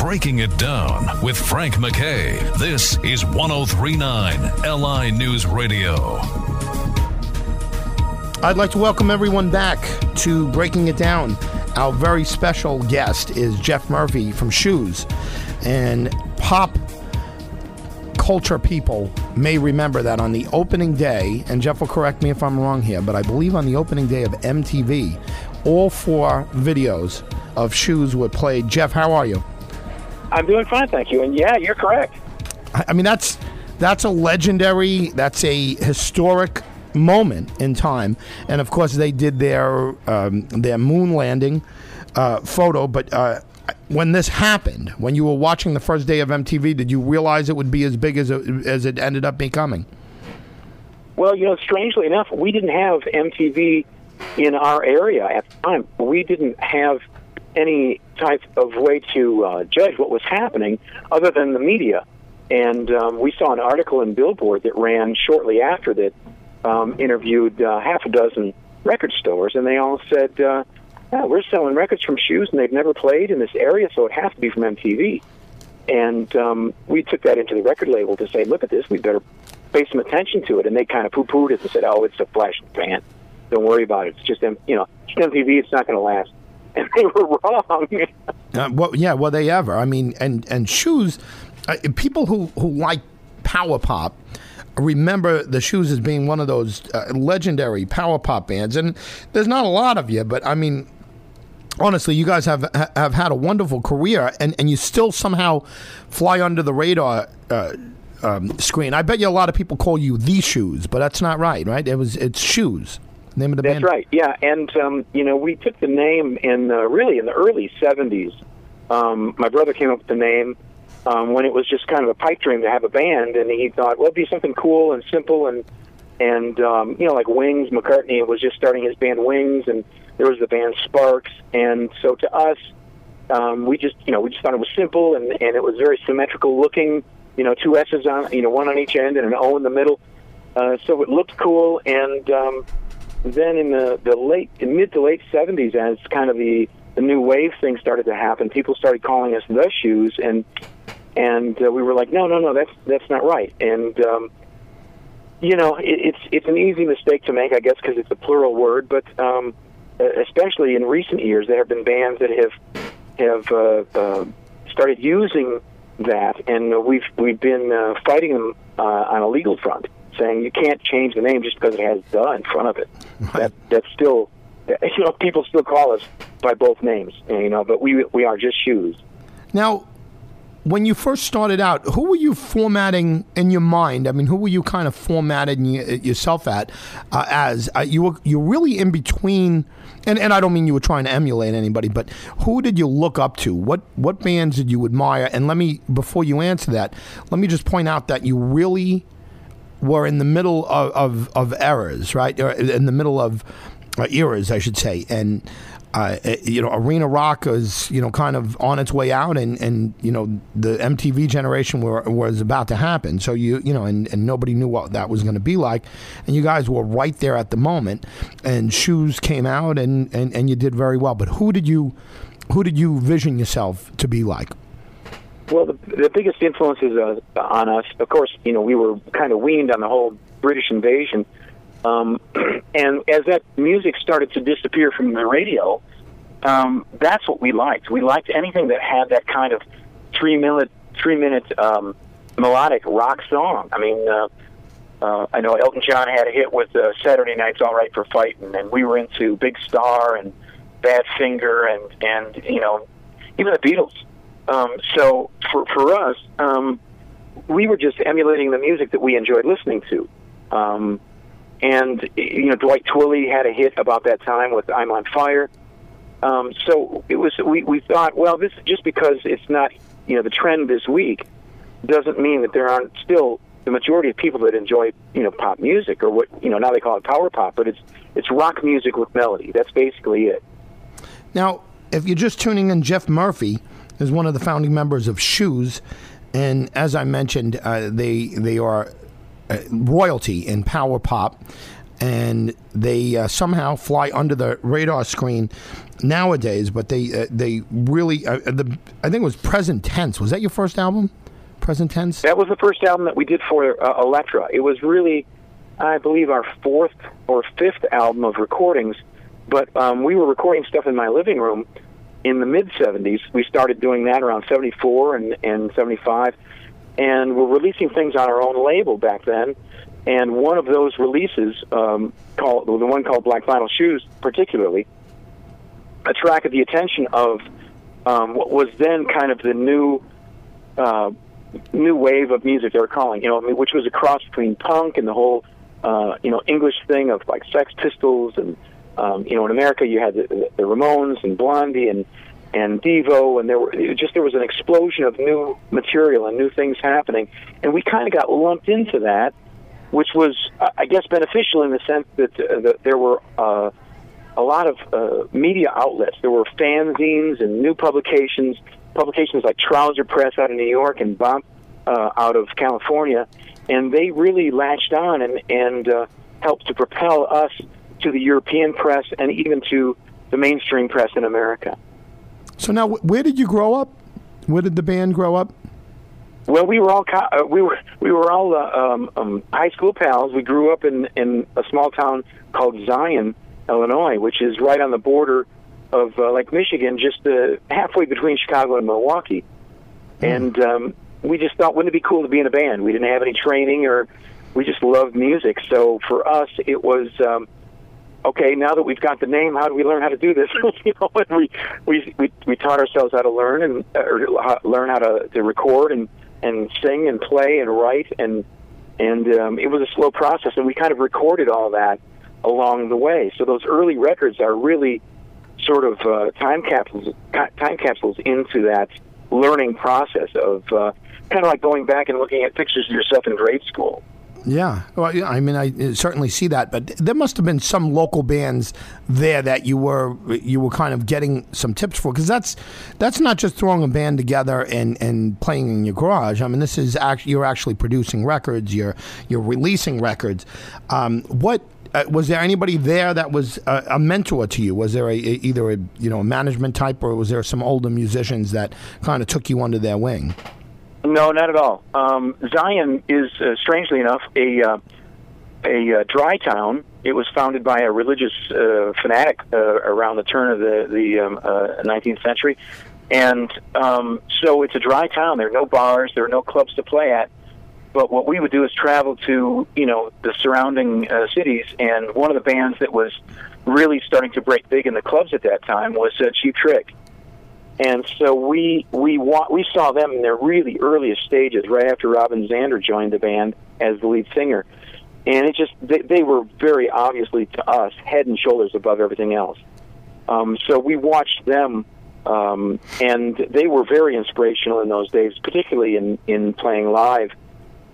Breaking It Down with Frank MacKay. This is 1039 LI News Radio. I'd like to welcome everyone back to Breaking It Down. Our very special guest is Jeff Murphy from Shoes. And pop culture people may remember that on the opening day, and Jeff will correct me if I'm wrong here, but I believe on the opening day of MTV, all four videos of Shoes were played. Jeff, how are you? I'm doing fine, thank you. And yeah, you're correct. I I mean, that's that's a legendary, that's a historic moment in time. And of course, they did their um, their moon landing uh, photo. But uh, when this happened, when you were watching the first day of MTV, did you realize it would be as big as it, as it ended up becoming? Well, you know, strangely enough, we didn't have MTV in our area at the time. We didn't have any type of way to uh, judge what was happening other than the media. And um, we saw an article in Billboard that ran shortly after that um, interviewed uh, half a dozen record stores, and they all said, uh, yeah, we're selling records from shoes, and they've never played in this area, so it has to be from MTV. And um, we took that into the record label to say, look at this, we better pay some attention to it. And they kind of poo-pooed it and said, oh, it's a flash in the pan. Don't worry about it. It's just, you know, MTV. It's not going to last. And they were wrong. Uh, well, yeah, were they ever? I mean, and and shoes. Uh, people who who like power pop remember the shoes as being one of those uh, legendary power pop bands, and there's not a lot of you, but I mean. Honestly, you guys have have had a wonderful career, and, and you still somehow fly under the radar uh, um, screen. I bet you a lot of people call you the shoes, but that's not right, right? It was it's shoes. Name of the That's band. right. Yeah, and um, you know, we took the name in uh, really in the early '70s. Um, my brother came up with the name um, when it was just kind of a pipe dream to have a band, and he thought, well, it'd be something cool and simple, and and um, you know, like Wings. McCartney was just starting his band Wings, and there was the band Sparks, and so to us, um, we just you know we just thought it was simple, and and it was very symmetrical looking. You know, two S's on you know one on each end and an O in the middle. Uh, so it looked cool, and um, then in the the late in mid to late seventies, as kind of the the new wave thing started to happen, people started calling us the shoes, and and uh, we were like, no, no, no, that's that's not right. And um, you know, it, it's it's an easy mistake to make, I guess, because it's a plural word. But um, especially in recent years, there have been bands that have have uh, uh, started using that, and we've we've been uh, fighting them uh, on a legal front, saying you can't change the name just because it has "the" in front of it. That that's still, you know, people still call us by both names, you know, but we we are just shoes. Now, when you first started out, who were you formatting in your mind? I mean, who were you kind of formatting yourself at uh, as? Uh, you were you were really in between, and, and I don't mean you were trying to emulate anybody, but who did you look up to? What what bands did you admire? And let me before you answer that, let me just point out that you really were in the middle of, of, of errors, right? In the middle of uh, eras, I should say, and uh, eh, you know, arena rock is you know kind of on its way out, and, and you know the MTV generation were, was about to happen. So you you know, and, and nobody knew what that was going to be like, and you guys were right there at the moment. And shoes came out, and, and, and you did very well. But who did you who did you vision yourself to be like? Well, the, the biggest influences uh, on us, of course, you know, we were kind of weaned on the whole British invasion. Um, and as that music started to disappear from the radio, um, that's what we liked. We liked anything that had that kind of three minute, three minute um, melodic rock song. I mean, uh, uh, I know Elton John had a hit with uh, "Saturday Night's All Right for Fighting," and we were into Big Star and Badfinger, and and you know, even the Beatles. Um, so for for us, um, we were just emulating the music that we enjoyed listening to. Um, and you know, Dwight Twilley had a hit about that time with "I'm on Fire." Um, so it was. We we thought, well, this just because it's not you know the trend this week doesn't mean that there aren't still the majority of people that enjoy you know pop music or what you know now they call it power pop, but it's it's rock music with melody. That's basically it. Now, if you're just tuning in, Jeff Murphy is one of the founding members of Shoes, and as I mentioned, uh, they they are uh, royalty in power pop. and they uh, somehow fly under the radar screen nowadays. But they uh, they really uh, the I think it was Present Tense. Was that your first album? Present Tense. That was the first album that we did for uh, Elektra. It was really, I believe, our fourth or fifth album of recordings. But um, we were recording stuff in my living room in the mid 70s. We started doing that around 74 and, and 75. And we're releasing things on our own label back then. And one of those releases, um, called the one called Black Vinyl Shoes, particularly, attracted the attention of um, what was then kind of the new uh, new wave of music they were calling, you know, I mean, which was a cross between punk and the whole, uh, you know, English thing of like Sex Pistols and, um, you know, in America you had the, the Ramones and Blondie and and Devo, and there were just there was an explosion of new material and new things happening, and we kind of got lumped into that, which was, I guess, beneficial in the sense that, uh, that there were. Uh, a lot of uh, media outlets. There were fanzines and new publications publications like Trouser Press out of New York and Bomp uh, out of California, and they really latched on and and uh, helped to propel us to the European press and even to the mainstream press in America. So now, where did you grow up? Where did the band grow up? Well, we were all uh, we were we were all uh, um, um, high school pals. We grew up in in a small town called Zion, Illinois, which is right on the border of uh, Lake Michigan, just uh, halfway between Chicago and Milwaukee. Mm. And um, we just thought, wouldn't it be cool to be in a band? We didn't have any training, or we just loved music. So for us, it was um, okay. Now that we've got the name, how do we learn how to do this? you know, and we, we we we taught ourselves how to learn and uh, learn how to, to record and and sing and play and write and and um, it was a slow process, and we kind of recorded all that along the way. So those early records are really sort of uh, time capsules time capsules into that learning process of uh, kind of like going back and looking at pictures of yourself in grade school. Yeah, well, I mean, I certainly see that, but there must have been some local bands there that you were you were kind of getting some tips for because that's that's not just throwing a band together and, and playing in your garage. I mean, this is actually you're actually producing records, you're you're releasing records. Um, what uh, was there anybody there that was a, a mentor to you? Was there a, a, either a you know a management type, or was there some older musicians that kind of took you under their wing? No, not at all. Um, Zion is uh, strangely enough a uh, a uh, dry town. It was founded by a religious uh, fanatic uh, around the turn of the the um, uh, 19th century, and um, so it's a dry town. There are no bars. There are no clubs to play at. But what we would do is travel to, you know, the surrounding uh, cities, and one of the bands that was really starting to break big in the clubs at that time was uh, Cheap Trick. And so we we wa- we saw them in their really earliest stages, right after Robin Zander joined the band as the lead singer, and it just they, they were very obviously to us head and shoulders above everything else. Um, so we watched them, um, and they were very inspirational in those days, particularly in in playing live.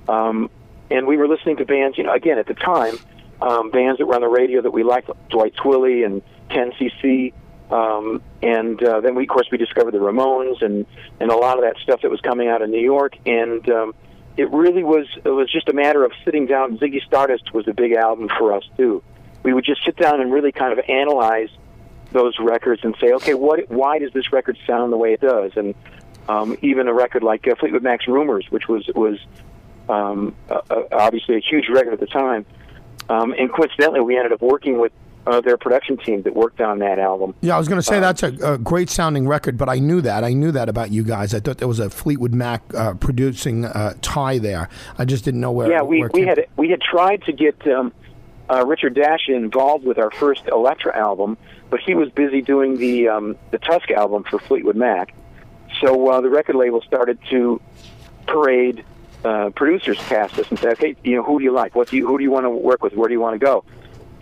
Um, and we were listening to bands, you know, again at the time, um, bands that were on the radio that we liked, Dwight Twilley and 10cc. Um, and uh, then we, of course, we discovered the Ramones and and a lot of that stuff that was coming out of New York. And um, it really was it was just a matter of sitting down. Ziggy Stardust was a big album for us too. We would just sit down and really kind of analyze those records and say, okay, what why does this record sound the way it does? And um, even a record like uh, Fleetwood Mac's Rumors, which was was um, uh, obviously a huge record at the time. Um, and coincidentally, we ended up working with uh, their production team that worked on that album. Yeah, I was going to say uh, that's a, a, great sounding record, but I knew that. I knew that about you guys. I thought there was a Fleetwood Mac uh, producing uh, tie there. I just didn't know where. Yeah, we, where we had we had tried to get um, uh, Richard Dashut involved with our first Elektra album, but he was busy doing the um, the Tusk album for Fleetwood Mac. So uh, the record label started to parade uh, producers past us and said, "Hey, you know, who do you like? What do you who do you want to work with? Where do you want to go?"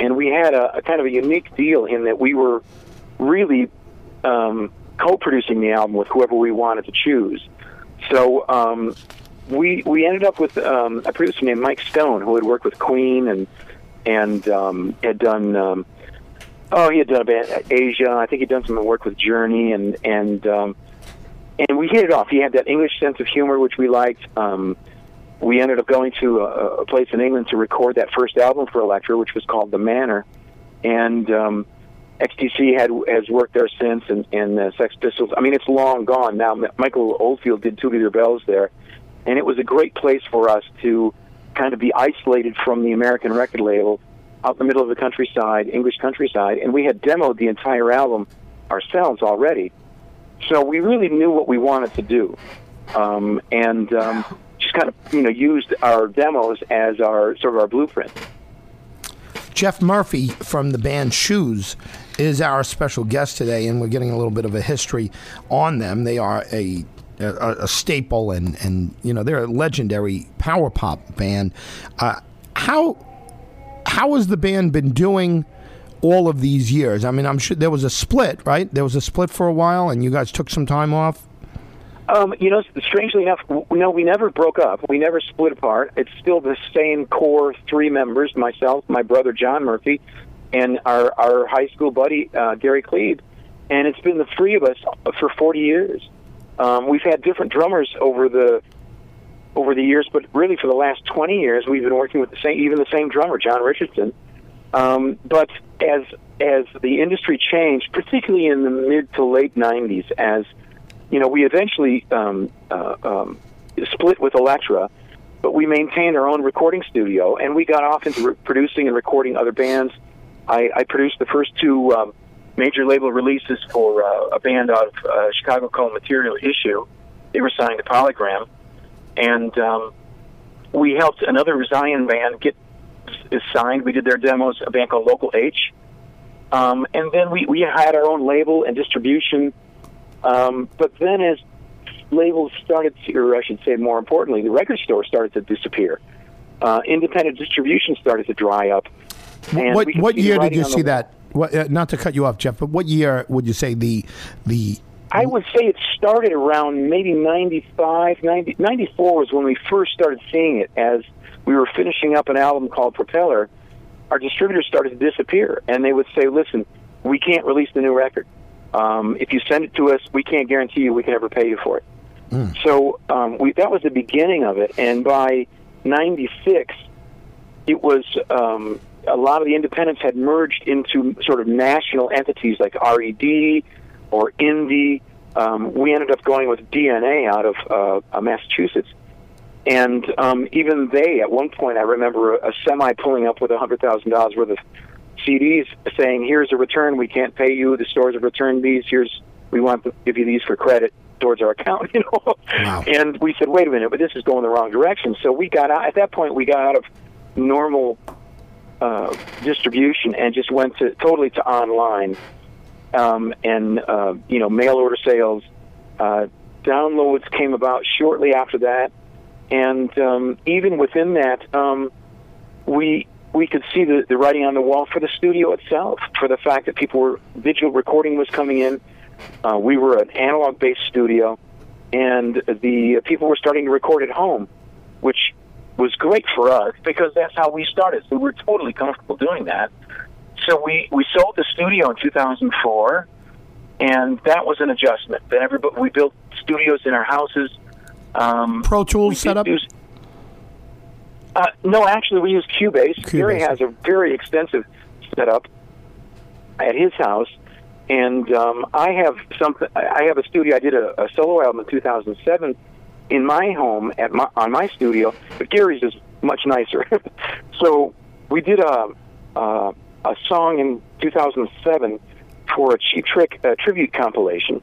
And we had a, a kind of a unique deal in that we were really um, co-producing the album with whoever we wanted to choose. So um, we we ended up with um, a producer named Mike Stone who had worked with Queen and and um, had done. Um, Oh, he had done a band Asia. I think he'd done some work with Journey, and and um, and we hit it off. He had that English sense of humor, which we liked. Um, we ended up going to a, a place in England to record that first album for Elektra, which was called The Manor, and um, XTC had has worked there since, and, and uh, Sex Pistols. I mean, it's long gone now. Michael Oldfield did Two Tubular Bells there, and it was a great place for us to kind of be isolated from the American record label, out in the middle of the countryside, English countryside, and we had demoed the entire album ourselves already. So we really knew what we wanted to do, um, and um, kind of you know used our demos as our sort of our blueprint. Jeff Murphy from the band Shoes is our special guest today, and we're getting a little bit of a history on them. They are a a, a staple, and and you know they're a legendary power pop band. Uh, how how has the band been doing? all of these years. I mean, I'm sure there was a split, right? There was a split for a while, and you guys took some time off. Um, you know, strangely enough, no, we never broke up. We never split apart. It's still the same core three members: myself, my brother John Murphy, and our our high school buddy uh, Gary Klebe. And it's been the three of us for 40 years. Um, we've had different drummers over the over the years, but really for the last 20 years, we've been working with the same, even the same drummer, John Richardson. Um, but as as the industry changed, particularly in the mid to late 90s, as you know, we eventually um, uh, um, split with Elektra, but we maintained our own recording studio, and we got off into re- producing and recording other bands. I, I produced the first two um, major label releases for uh, a band out of uh, Chicago called Material Issue. They were signed to Polygram, and um, we helped another Zion band get signed. We did their demos, a band called Local H. Um, and then we, we had our own label and distribution um, but then as labels started to, or I should say more importantly, the record store started to disappear. Uh, independent distribution started to dry up. what what year did you see that? What, uh, not to cut you off, Jeff, but what year would you say the the I would say it started around maybe 95, 90, 94 was when we first started seeing it as we were finishing up an album called Propeller. Our distributors started to disappear, and they would say, listen, we can't release the new record. Um, if you send it to us, we can't guarantee you we can ever pay you for it. Mm. So um, we, that was the beginning of it. And by 96, it was um, a lot of the independents had merged into sort of national entities like RED or Indie. Um, we ended up going with DNA out of uh, Massachusetts. And um, even they, at one point, I remember a, a semi pulling up with $100,000 worth of CDs saying, "Here's a return. We can't pay you. The stores have returned these. Here's we want to give you these for credit towards our account." You know, wow. and we said, "Wait a minute, but this is going the wrong direction." So we got out. At that point, we got out of normal uh, distribution and just went to totally to online, um, and uh, you know, mail order sales. Uh, downloads came about shortly after that, and um, even within that, um, we we could see the, the writing on the wall for the studio itself, for the fact that people were digital recording was coming in. Uh, we were an analog based studio, and the people were starting to record at home, which was great for us because that's how we started. So we were totally comfortable doing that. So we, we sold the studio in 2004, and that was an adjustment. Then everybody we built studios in our houses. Um, Pro Tools setup. Use, uh, no, actually, we use Cubase. Cubase. Gary has a very extensive setup at his house, and um, I have something. I have a studio. I did a, a solo album in 2007 in my home at my, on my studio, but Gary's is much nicer. so we did a, a a song in 2007 for a Cheap Trick uh, tribute compilation,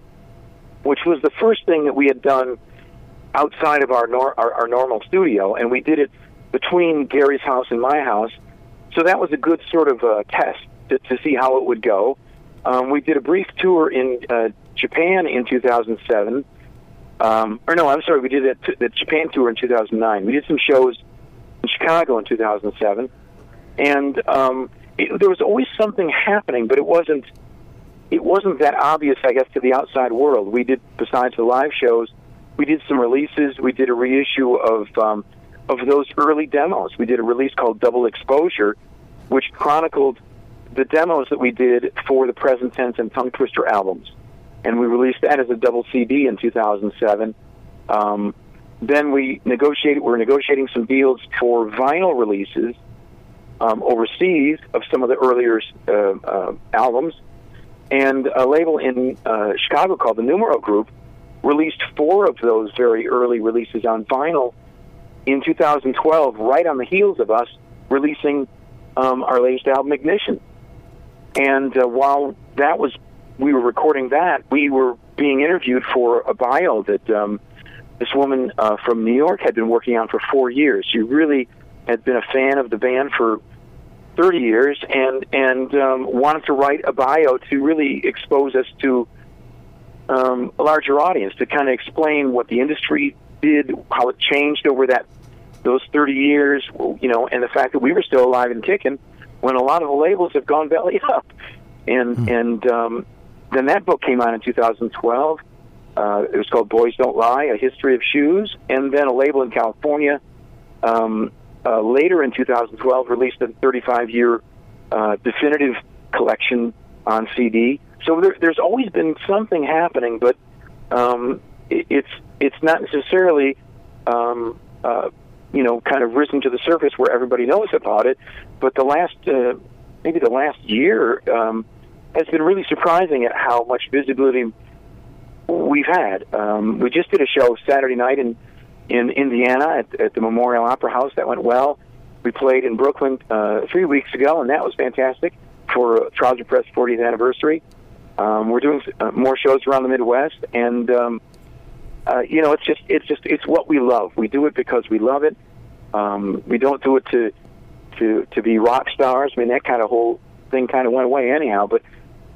which was the first thing that we had done outside of our, nor- our, our normal studio, and we did it between Gary's house and my house. So that was a good sort of uh, test to, to see how it would go. Um, we did a brief tour in uh, Japan in 2007. Um, or no, I'm sorry, we did the, the Japan tour in 2009. We did some shows in Chicago in 2007, and um, it, there was always something happening, but it wasn't it wasn't that obvious, I guess, to the outside world. We did besides the live shows, we did some releases. We did a reissue of um, of those early demos. We did a release called Double Exposure, which chronicled the demos that we did for the Present Tense and Tongue Twister albums. And we released that as a double CD in 2007. Um, then we negotiated. We're negotiating some deals for vinyl releases um, overseas of some of the earlier uh, uh, albums, and a label in uh, Chicago called the Numero Group released four of those very early releases on vinyl in 2012, right on the heels of us releasing um, our latest album, Ignition. And uh, while that was, we were recording that, we were being interviewed for a bio that um, this woman uh, from New York had been working on for four years. She really had been a fan of the band for 30 years and and um, wanted to write a bio to really expose us to um, a larger audience to kind of explain what the industry did, how it changed over that those 30 years, you know, and the fact that we were still alive and kicking when a lot of the labels have gone belly up. And mm. and um, then that book came out in 2012. Uh, it was called Boys Don't Lie: A History of Shoes, and then a label in California um, uh, later in 2012 released a 35-year uh, definitive collection on CD. So there, there's always been something happening, but um, it's it's not necessarily um, uh, you know kind of risen to the surface where everybody knows about it. But the last uh, maybe the last year um, has been really surprising at how much visibility we've had. Um, we just did a show Saturday night in in Indiana at, at the Memorial Opera House. That went well. We played in Brooklyn uh, three weeks ago, and that was fantastic for Trouser Press 40th anniversary. Um, we're doing uh, more shows around the Midwest, and um, uh, you know, it's just it's just it's what we love. We do it because we love it. Um, we don't do it to to to be rock stars. I mean, that kind of whole thing kind of went away anyhow. But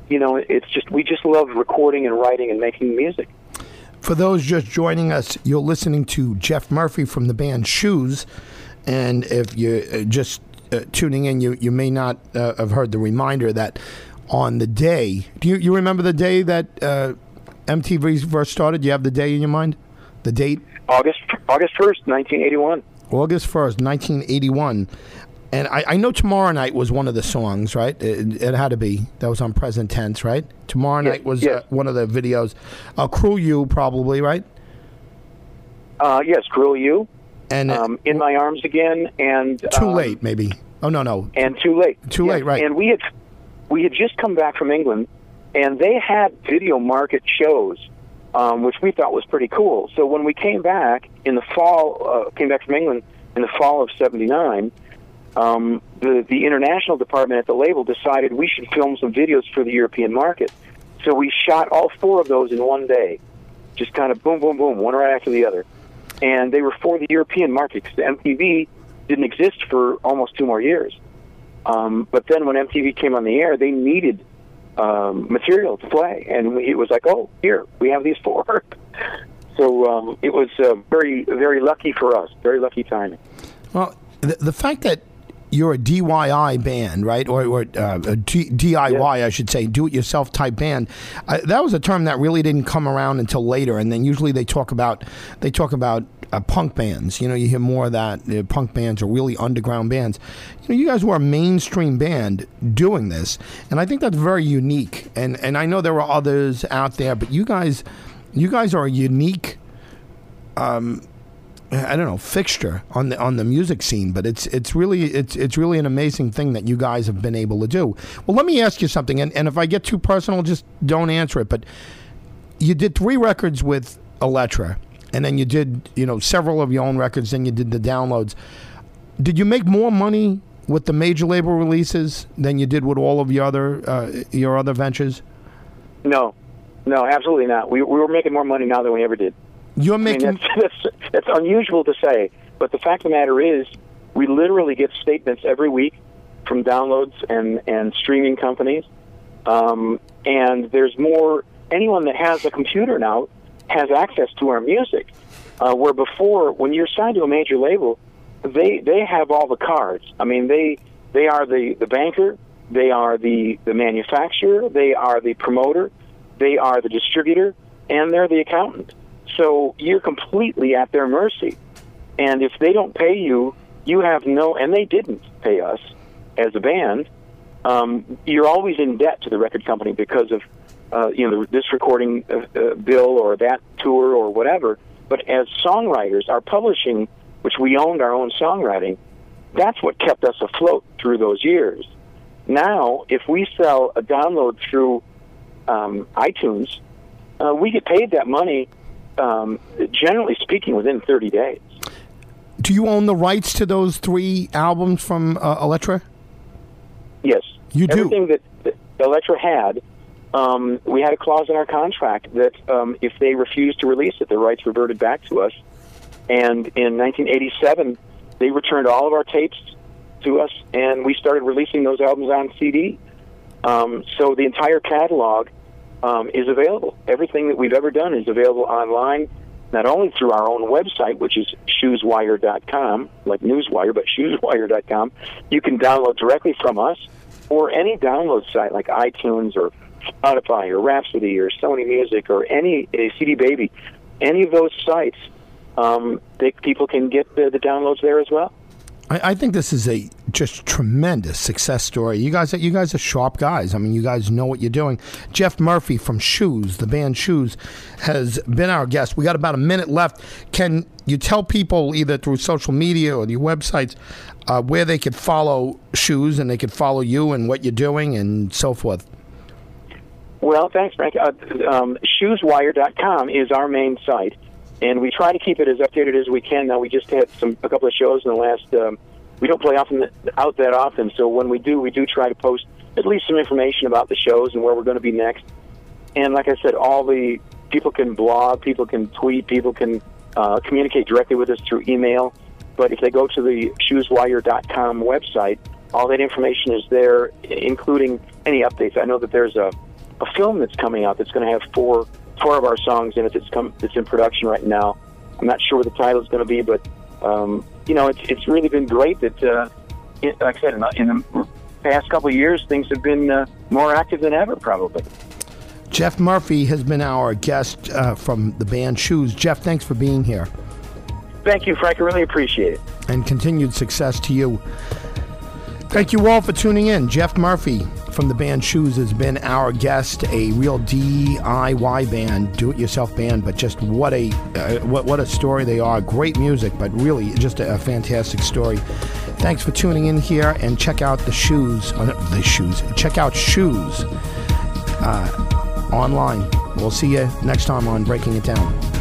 you know, it's just we just love recording and writing and making music. For those just joining us, you're listening to Jeff Murphy from the band Shoes, and if you're uh, just uh, tuning in, you you may not uh, have heard the reminder that on the day. Do you, you remember the day that uh, MTV first started? Do you have the day in your mind? The date? August August first, nineteen eighty one. August first, nineteen eighty one. And I, I, know Tomorrow Night was one of the songs, right? It, it, had to be. That was on present tense, right? Tomorrow yes, Night was yes. uh, one of the videos. Uh, Cruel You, probably, right? Uh, yes, Cruel You. And um, In My Arms Again, and Too um, Late, maybe. Oh no, no. And Too Late. Too yes. late, right? And we had we had just come back from England, and they had video market shows, um, which we thought was pretty cool. So when we came back in the fall, uh, came back from England in the fall of '79, um, the the international department at the label decided we should film some videos for the European market. So we shot all four of those in one day, just kind of boom, boom, boom, one right after the other, and they were for the European market because MTV didn't exist for almost two more years. Um, but then when MTV came on the air, they needed um, material to play, and we, it was like, oh, here we have these four. so um, it was uh, very, very lucky for us. Very lucky timing. Well, the, the fact that you're a DIY band, right? Or, or uh, DIY, yeah. I should say, do-it-yourself type band. Uh, that was a term that really didn't come around until later. And then usually they talk about they talk about uh, punk bands. You know, you hear more of that. Uh, punk bands or really underground bands. You know, you guys were a mainstream band doing this, and I think that's very unique. And and I know there were others out there, but you guys, you guys are a unique. Um, I don't know fixture on the on the music scene, but it's it's really it's it's really an amazing thing that you guys have been able to do. Well, let me ask you something, and, and if I get too personal, just don't answer it. But you did three records with Elektra, and then you did you know several of your own records, then you did the downloads. Did you make more money with the major label releases than you did with all of your other uh, your other ventures? No, no, absolutely not. We we were making more money now than we ever did. You're making. I mean, that's, that's, that's unusual to say, but the fact of the matter is, we literally get statements every week from downloads and, and streaming companies. Um, and there's more, anyone that has a computer now has access to our music. Uh, where before, when you're signed to a major label, they, they have all the cards. I mean, they, they are the, the banker, they are the, the manufacturer, they are the promoter, they are the distributor, and they're the accountant. So you're completely at their mercy. And if they don't pay you, you have no, and they didn't pay us as a band. Um, you're always in debt to the record company because of, uh, you know, this recording uh, uh, bill or that tour or whatever. But as songwriters, our publishing, which we owned our own songwriting, that's what kept us afloat through those years. Now, if we sell a download through um, iTunes, uh, we get paid that money, um, generally speaking, within 30 days. Do you own the rights to those three albums from uh, Elektra? Yes. You do? Everything that, that Elektra had, um, we had a clause in our contract that um, if they refused to release it, the rights reverted back to us. And in 1987, they returned all of our tapes to us, and we started releasing those albums on CD. Um, so the entire catalog um, is available. Everything that we've ever done is available online, not only through our own website, which is shoeswire.com, like Newswire, but shoeswire.com. You can download directly from us, or any download site like iTunes or Spotify or Rhapsody or Sony Music or any uh, CD Baby. Any of those sites, um, they, people can get the, the downloads there as well. I, I think this is a just tremendous success story. You guys, you guys are sharp guys. I mean, you guys know what you're doing. Jeff Murphy from Shoes, the band Shoes, has been our guest. We got about a minute left. Can you tell people either through social media or your websites uh, where they could follow Shoes and they could follow you and what you're doing and so forth? Well, thanks, Frank. Uh, um, shoeswire.com is our main site, and we try to keep it as updated as we can. Now, we just had some a couple of shows in the last. Um, we don't play often out that often, so when we do, we do try to post at least some information about the shows and where we're going to be next. And like I said, all the people can blog, people can tweet, people can uh, communicate directly with us through email. But if they go to the shoeswire.com website, all that information is there, including any updates. I know that there's a, a film that's coming out that's going to have four four of our songs in it. That's come that's in production right now. I'm not sure what the title is going to be, but um, you know, it's it's really been great that, uh, it, like I said, in the, in the past couple of years, things have been uh, more active than ever, probably. Jeff Murphy has been our guest uh, from the band Shoes. Jeff, thanks for being here. Thank you, Frank. I really appreciate it. And continued success to you. Thank you all for tuning in. Jeff Murphy from the band Shoes has been our guest, a real DIY band, do-it-yourself band, but just what a uh, what what a story they are. Great music, but really just a, a fantastic story. Thanks for tuning in here, and check out the shoes. Uh, the shoes. Check out shoes uh, online. We'll see you next time on Breaking It Down.